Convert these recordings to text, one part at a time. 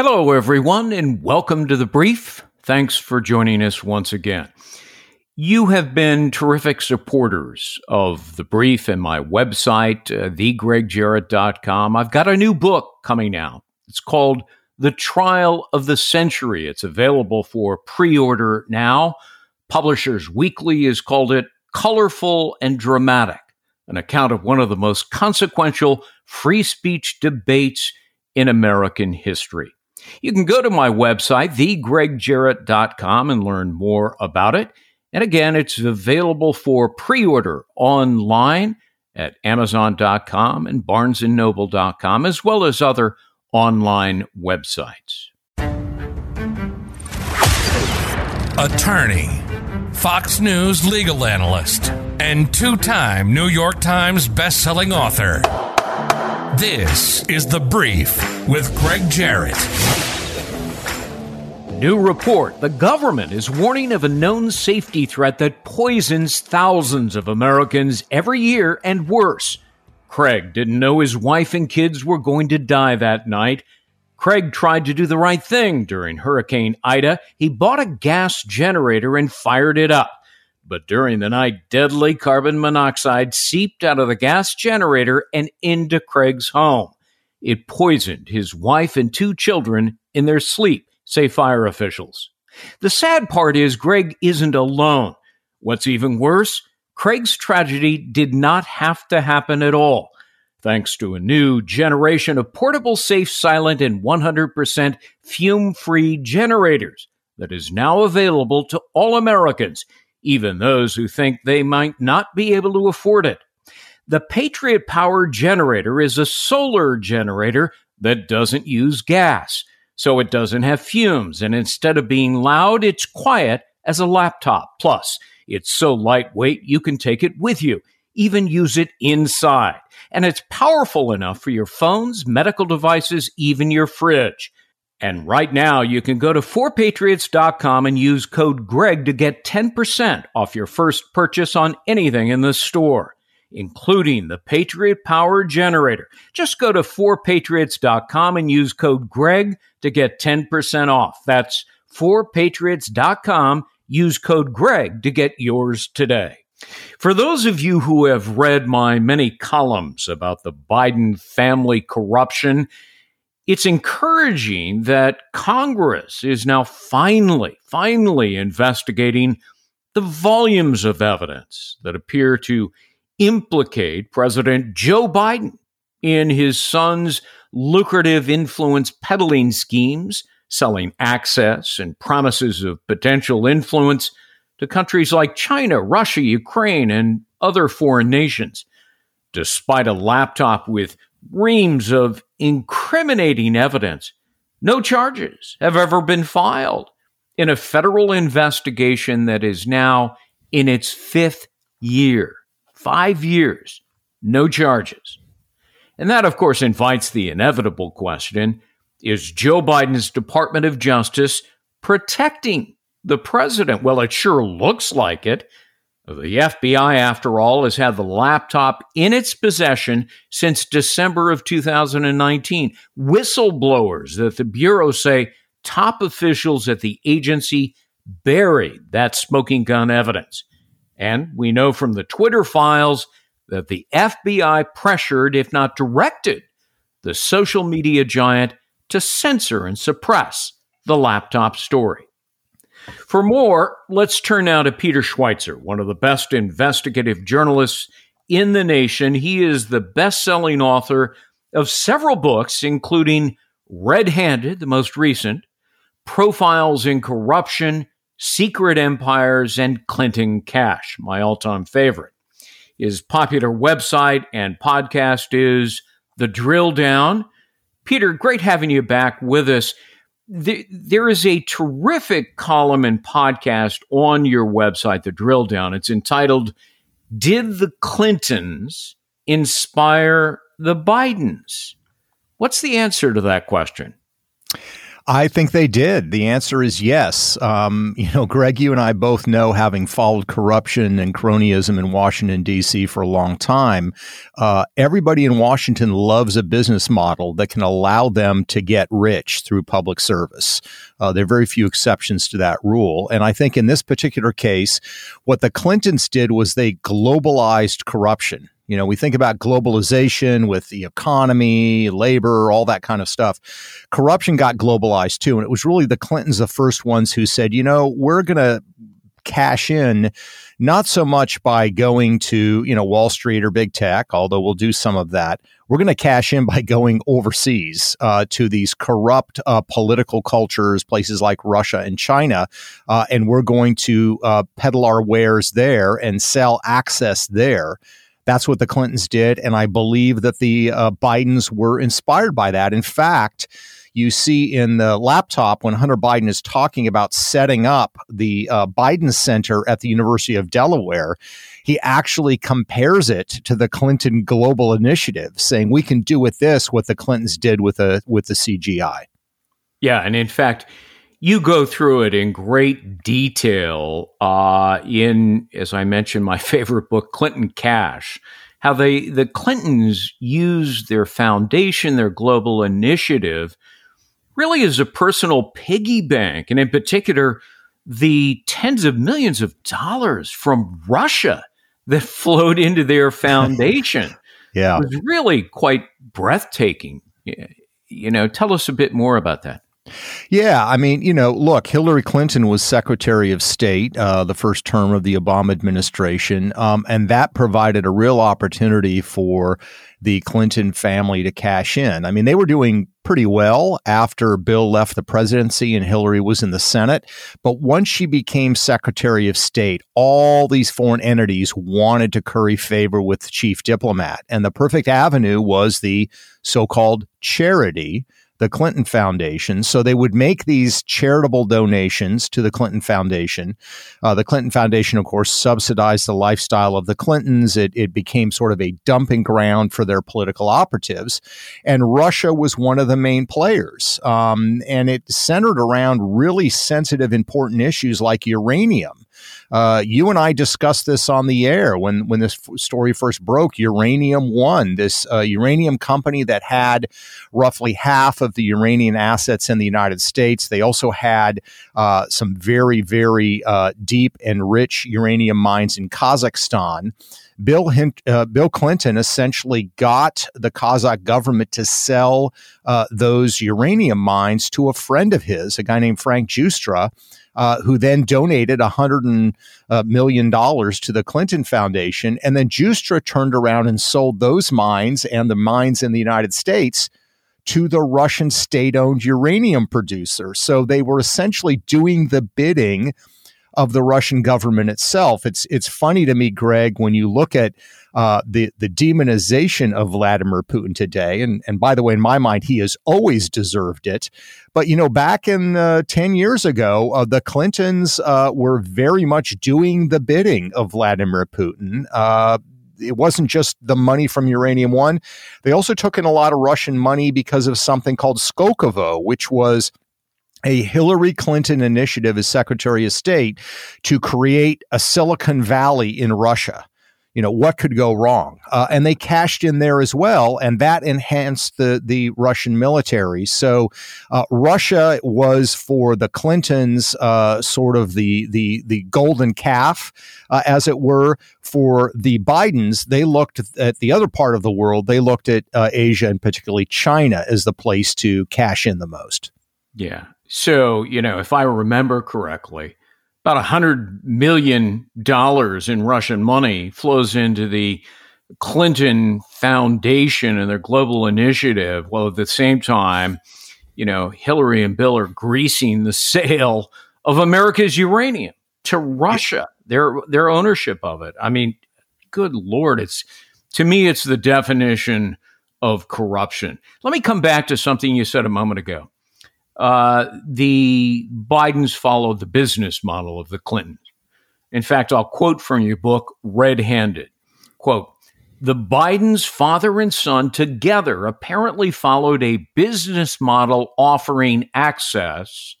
Hello, everyone, and welcome to the brief. Thanks for joining us once again. You have been terrific supporters of the brief and my website, uh, thegregjarrett.com. I've got a new book coming out. It's called The Trial of the Century. It's available for pre order now. Publishers Weekly has called it Colorful and Dramatic, an account of one of the most consequential free speech debates in American history. You can go to my website, thegregjarrett.com, and learn more about it. And again, it's available for pre order online at amazon.com and barnesandnoble.com, as well as other online websites. Attorney, Fox News legal analyst, and two time New York Times bestselling author. This is The Brief with Greg Jarrett. New report the government is warning of a known safety threat that poisons thousands of Americans every year and worse. Craig didn't know his wife and kids were going to die that night. Craig tried to do the right thing during Hurricane Ida. He bought a gas generator and fired it up. But during the night, deadly carbon monoxide seeped out of the gas generator and into Craig's home. It poisoned his wife and two children in their sleep, say fire officials. The sad part is Greg isn't alone. What's even worse, Craig's tragedy did not have to happen at all. Thanks to a new generation of portable, safe, silent, and 100% fume free generators that is now available to all Americans even those who think they might not be able to afford it. The Patriot Power generator is a solar generator that doesn't use gas, so it doesn't have fumes, and instead of being loud, it's quiet as a laptop. Plus, it's so lightweight you can take it with you, even use it inside. And it's powerful enough for your phones, medical devices, even your fridge. And right now, you can go to 4patriots.com and use code GREG to get 10% off your first purchase on anything in the store, including the Patriot Power Generator. Just go to 4patriots.com and use code GREG to get 10% off. That's 4patriots.com. Use code GREG to get yours today. For those of you who have read my many columns about the Biden family corruption, it's encouraging that Congress is now finally, finally investigating the volumes of evidence that appear to implicate President Joe Biden in his son's lucrative influence peddling schemes, selling access and promises of potential influence to countries like China, Russia, Ukraine, and other foreign nations. Despite a laptop with reams of incriminating evidence. No charges have ever been filed in a federal investigation that is now in its fifth year. Five years, no charges. And that, of course, invites the inevitable question is Joe Biden's Department of Justice protecting the president? Well, it sure looks like it. The FBI, after all, has had the laptop in its possession since December of 2019. Whistleblowers that the Bureau say top officials at the agency buried that smoking gun evidence. And we know from the Twitter files that the FBI pressured, if not directed, the social media giant to censor and suppress the laptop story. For more, let's turn now to Peter Schweizer, one of the best investigative journalists in the nation. He is the best selling author of several books, including Red Handed, the most recent, Profiles in Corruption, Secret Empires, and Clinton Cash, my all time favorite. His popular website and podcast is The Drill Down. Peter, great having you back with us there is a terrific column and podcast on your website, The Drill Down. It's entitled, Did the Clintons Inspire the Bidens? What's the answer to that question? I think they did. The answer is yes. Um, you know, Greg, you and I both know, having followed corruption and cronyism in Washington, D.C. for a long time, uh, everybody in Washington loves a business model that can allow them to get rich through public service. Uh, there are very few exceptions to that rule. And I think in this particular case, what the Clintons did was they globalized corruption. You know, we think about globalization with the economy, labor, all that kind of stuff. Corruption got globalized too. And it was really the Clintons, the first ones who said, you know, we're going to cash in not so much by going to, you know, Wall Street or big tech, although we'll do some of that. We're going to cash in by going overseas uh, to these corrupt uh, political cultures, places like Russia and China, uh, and we're going to uh, peddle our wares there and sell access there. That's what the Clintons did. And I believe that the uh, Bidens were inspired by that. In fact, you see in the laptop when Hunter Biden is talking about setting up the uh, Biden Center at the University of Delaware, he actually compares it to the Clinton Global Initiative, saying we can do with this what the Clintons did with the with the CGI. Yeah, and in fact, you go through it in great detail uh, in, as I mentioned, my favorite book, Clinton Cash. How they the Clintons used their foundation, their global initiative, really as a personal piggy bank, and in particular, the tens of millions of dollars from Russia that flowed into their foundation. yeah, it was really quite breathtaking. You know, tell us a bit more about that. Yeah, I mean, you know, look, Hillary Clinton was Secretary of State uh, the first term of the Obama administration, um, and that provided a real opportunity for the Clinton family to cash in. I mean, they were doing pretty well after Bill left the presidency and Hillary was in the Senate. But once she became Secretary of State, all these foreign entities wanted to curry favor with the chief diplomat. And the perfect avenue was the so called charity the Clinton Foundation. So they would make these charitable donations to the Clinton Foundation. Uh, the Clinton Foundation, of course, subsidized the lifestyle of the Clintons. It, it became sort of a dumping ground for their political operatives. And Russia was one of the main players. Um, and it centered around really sensitive, important issues like uranium. Uh, you and I discussed this on the air when when this f- story first broke. Uranium One, this uh, uranium company that had roughly half of the uranium assets in the United States. They also had uh, some very very uh, deep and rich uranium mines in Kazakhstan. Bill uh, Bill Clinton essentially got the Kazakh government to sell uh, those uranium mines to a friend of his, a guy named Frank Giustra, uh, who then donated a hundred uh, million dollars to the Clinton Foundation, and then Giustra turned around and sold those mines and the mines in the United States to the Russian state-owned uranium producer. So they were essentially doing the bidding of the Russian government itself. It's it's funny to me, Greg, when you look at uh, the the demonization of Vladimir Putin today. And and by the way, in my mind, he has always deserved it. But you know, back in uh, ten years ago, uh, the Clintons uh, were very much doing the bidding of Vladimir Putin uh, it wasn't just the money from Uranium One. They also took in a lot of Russian money because of something called Skolkovo, which was a Hillary Clinton initiative as Secretary of State to create a Silicon Valley in Russia. You know what could go wrong? Uh, and they cashed in there as well and that enhanced the the russian military. So uh, russia was for the clintons uh, sort of the the the golden calf uh, as it were. For the bidens they looked at the other part of the world they looked at uh, asia and particularly china as the place to cash in the most. Yeah so you know if i remember correctly about a hundred million dollars in Russian money flows into the Clinton Foundation and their global initiative. While at the same time, you know, Hillary and Bill are greasing the sale of America's uranium to Russia, their their ownership of it. I mean, good lord, it's to me, it's the definition of corruption. Let me come back to something you said a moment ago uh, the Bidens followed the business model of the Clintons. In fact, I'll quote from your book, Red Handed. Quote, The Bidens, father and son, together apparently followed a business model offering access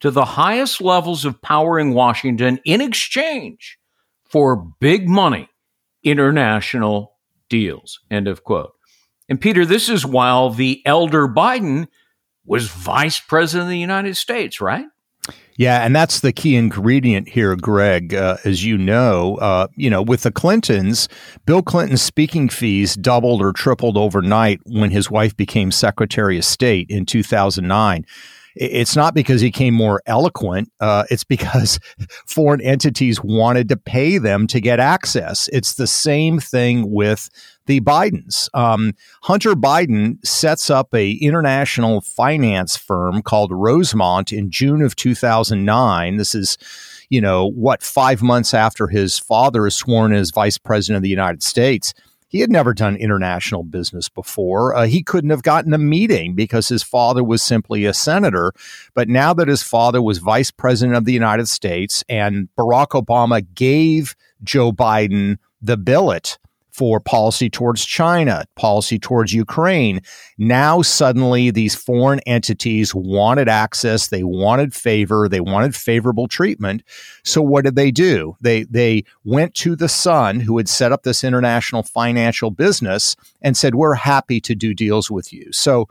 to the highest levels of power in Washington in exchange for big money international deals. End of quote. And Peter, this is while the elder Biden was vice president of the United States, right? Yeah, and that's the key ingredient here, Greg. Uh, as you know, uh, you know, with the Clintons, Bill Clinton's speaking fees doubled or tripled overnight when his wife became Secretary of State in 2009 it's not because he came more eloquent. Uh, it's because foreign entities wanted to pay them to get access. It's the same thing with the Bidens. Um, Hunter Biden sets up a international finance firm called Rosemont in June of 2009. This is, you know, what five months after his father is sworn as vice president of the United States. He had never done international business before. Uh, he couldn't have gotten a meeting because his father was simply a senator. But now that his father was vice president of the United States and Barack Obama gave Joe Biden the billet for policy towards China, policy towards Ukraine. Now, suddenly, these foreign entities wanted access, they wanted favor, they wanted favorable treatment. So, what did they do? They, they went to the son who had set up this international financial business and said, We're happy to do deals with you. So,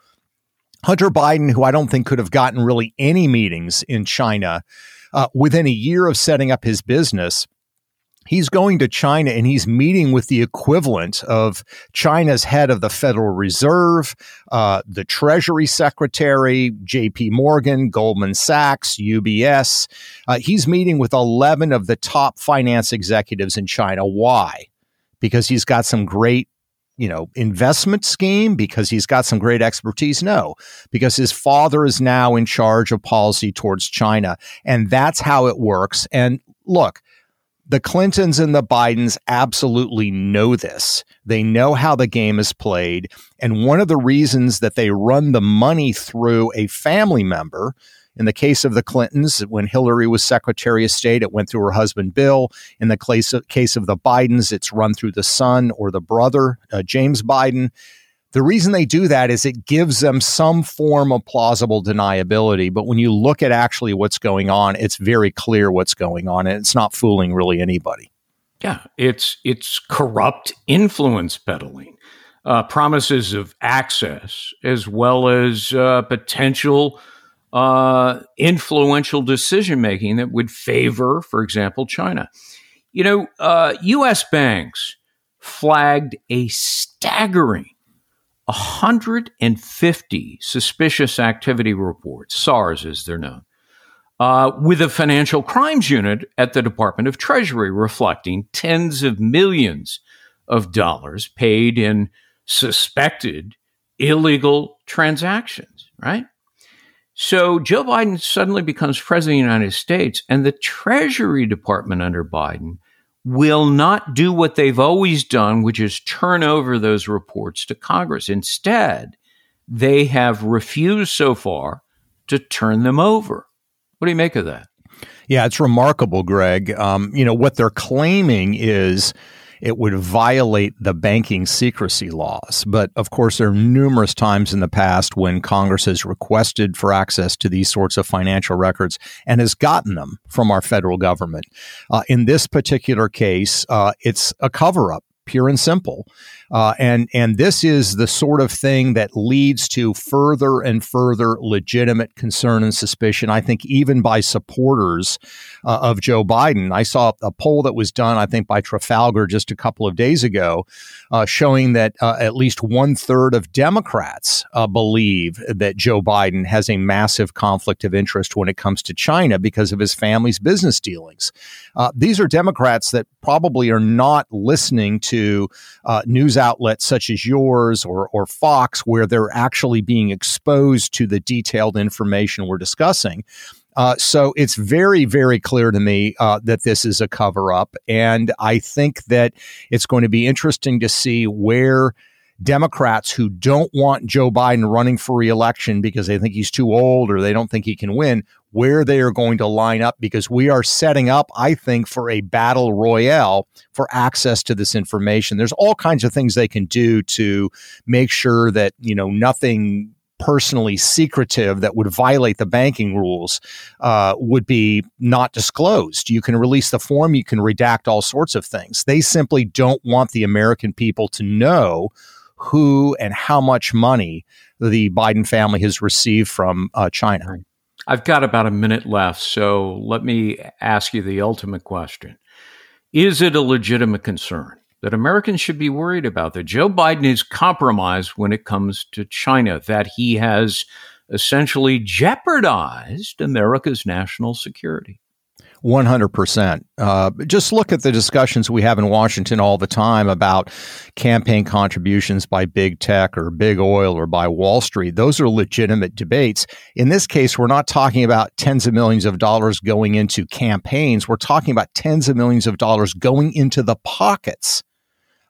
Hunter Biden, who I don't think could have gotten really any meetings in China uh, within a year of setting up his business, he's going to China and he's meeting with the equivalent of China's head of the Federal Reserve, uh, the Treasury Secretary, J.P. Morgan, Goldman Sachs, UBS. Uh, he's meeting with 11 of the top finance executives in China. Why? Because he's got some great you know, investment scheme because he's got some great expertise? No, because his father is now in charge of policy towards China. And that's how it works. And look, the Clintons and the Bidens absolutely know this. They know how the game is played. And one of the reasons that they run the money through a family member, in the case of the Clintons, when Hillary was Secretary of State, it went through her husband Bill. In the case of, the Bidens, it's run through the son or the brother, uh, James Biden. The reason they do that is it gives them some form of plausible deniability. But when you look at actually what's going on, it's very clear what's going on, and it's not fooling really anybody. Yeah, it's it's corrupt influence peddling, uh, promises of access, as well as uh, potential uh, influential decision making that would favor, for example, China. You know, U.S. Uh, banks flagged a staggering 150 suspicious activity reports, SARS as they're known, uh, with a financial crimes unit at the Department of Treasury reflecting tens of millions of dollars paid in suspected illegal transactions, right? So Joe Biden suddenly becomes president of the United States, and the Treasury Department under Biden will not do what they've always done, which is turn over those reports to Congress. Instead, they have refused so far to turn them over. What do you make of that? Yeah, it's remarkable, Greg. Um, you know, what they're claiming is it would violate the banking secrecy laws. But of course, there are numerous times in the past when Congress has requested for access to these sorts of financial records and has gotten them from our federal government. Uh, in this particular case, uh, it's a cover up pure and simple. Uh, and and this is the sort of thing that leads to further and further legitimate concern and suspicion. I think even by supporters uh, of Joe Biden. I saw a poll that was done, I think, by Trafalgar just a couple of days ago, uh, showing that uh, at least one third of Democrats uh, believe that Joe Biden has a massive conflict of interest when it comes to China because of his family's business dealings. Uh, these are Democrats that probably are not listening to news outlets such as yours or, or Fox, where they're actually being exposed to the detailed information we're discussing. Uh, so it's very, very clear to me uh, that this is a cover up. And I think that it's going to be interesting to see where Democrats who don't want Joe Biden running for reelection because they think he's too old or they don't think he can win, where they are going to line up because we are setting up, I think, for a battle royale for access to this information. There's all kinds of things they can do to make sure that, you know, nothing personally secretive that would violate the banking rules uh, would be not disclosed. You can release the form, you can redact all sorts of things. They simply don't want the American people to know who and how much money the Biden family has received from uh, China. I've got about a minute left, so let me ask you the ultimate question. Is it a legitimate concern that Americans should be worried about that Joe Biden is compromised when it comes to China, that he has essentially jeopardized America's national security? 100%. Uh, just look at the discussions we have in Washington all the time about campaign contributions by big tech or big oil or by Wall Street. Those are legitimate debates. In this case, we're not talking about tens of millions of dollars going into campaigns. We're talking about tens of millions of dollars going into the pockets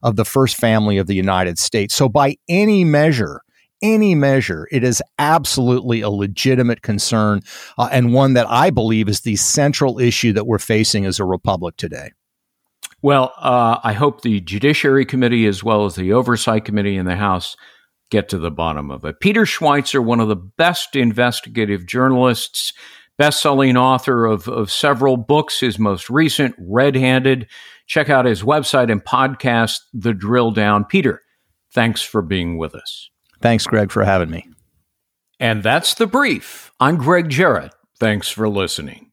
of the first family of the United States. So, by any measure, any measure, it is absolutely a legitimate concern uh, and one that I believe is the central issue that we're facing as a republic today. Well, uh, I hope the Judiciary Committee, as well as the Oversight Committee in the House, get to the bottom of it. Peter Schweizer, one of the best investigative journalists, best selling author of, of several books, his most recent, Red Handed Check out his website and podcast, The Drill Down. Peter, thanks for being with us. Thanks, Greg, for having me. And that's the brief. I'm Greg Jarrett. Thanks for listening.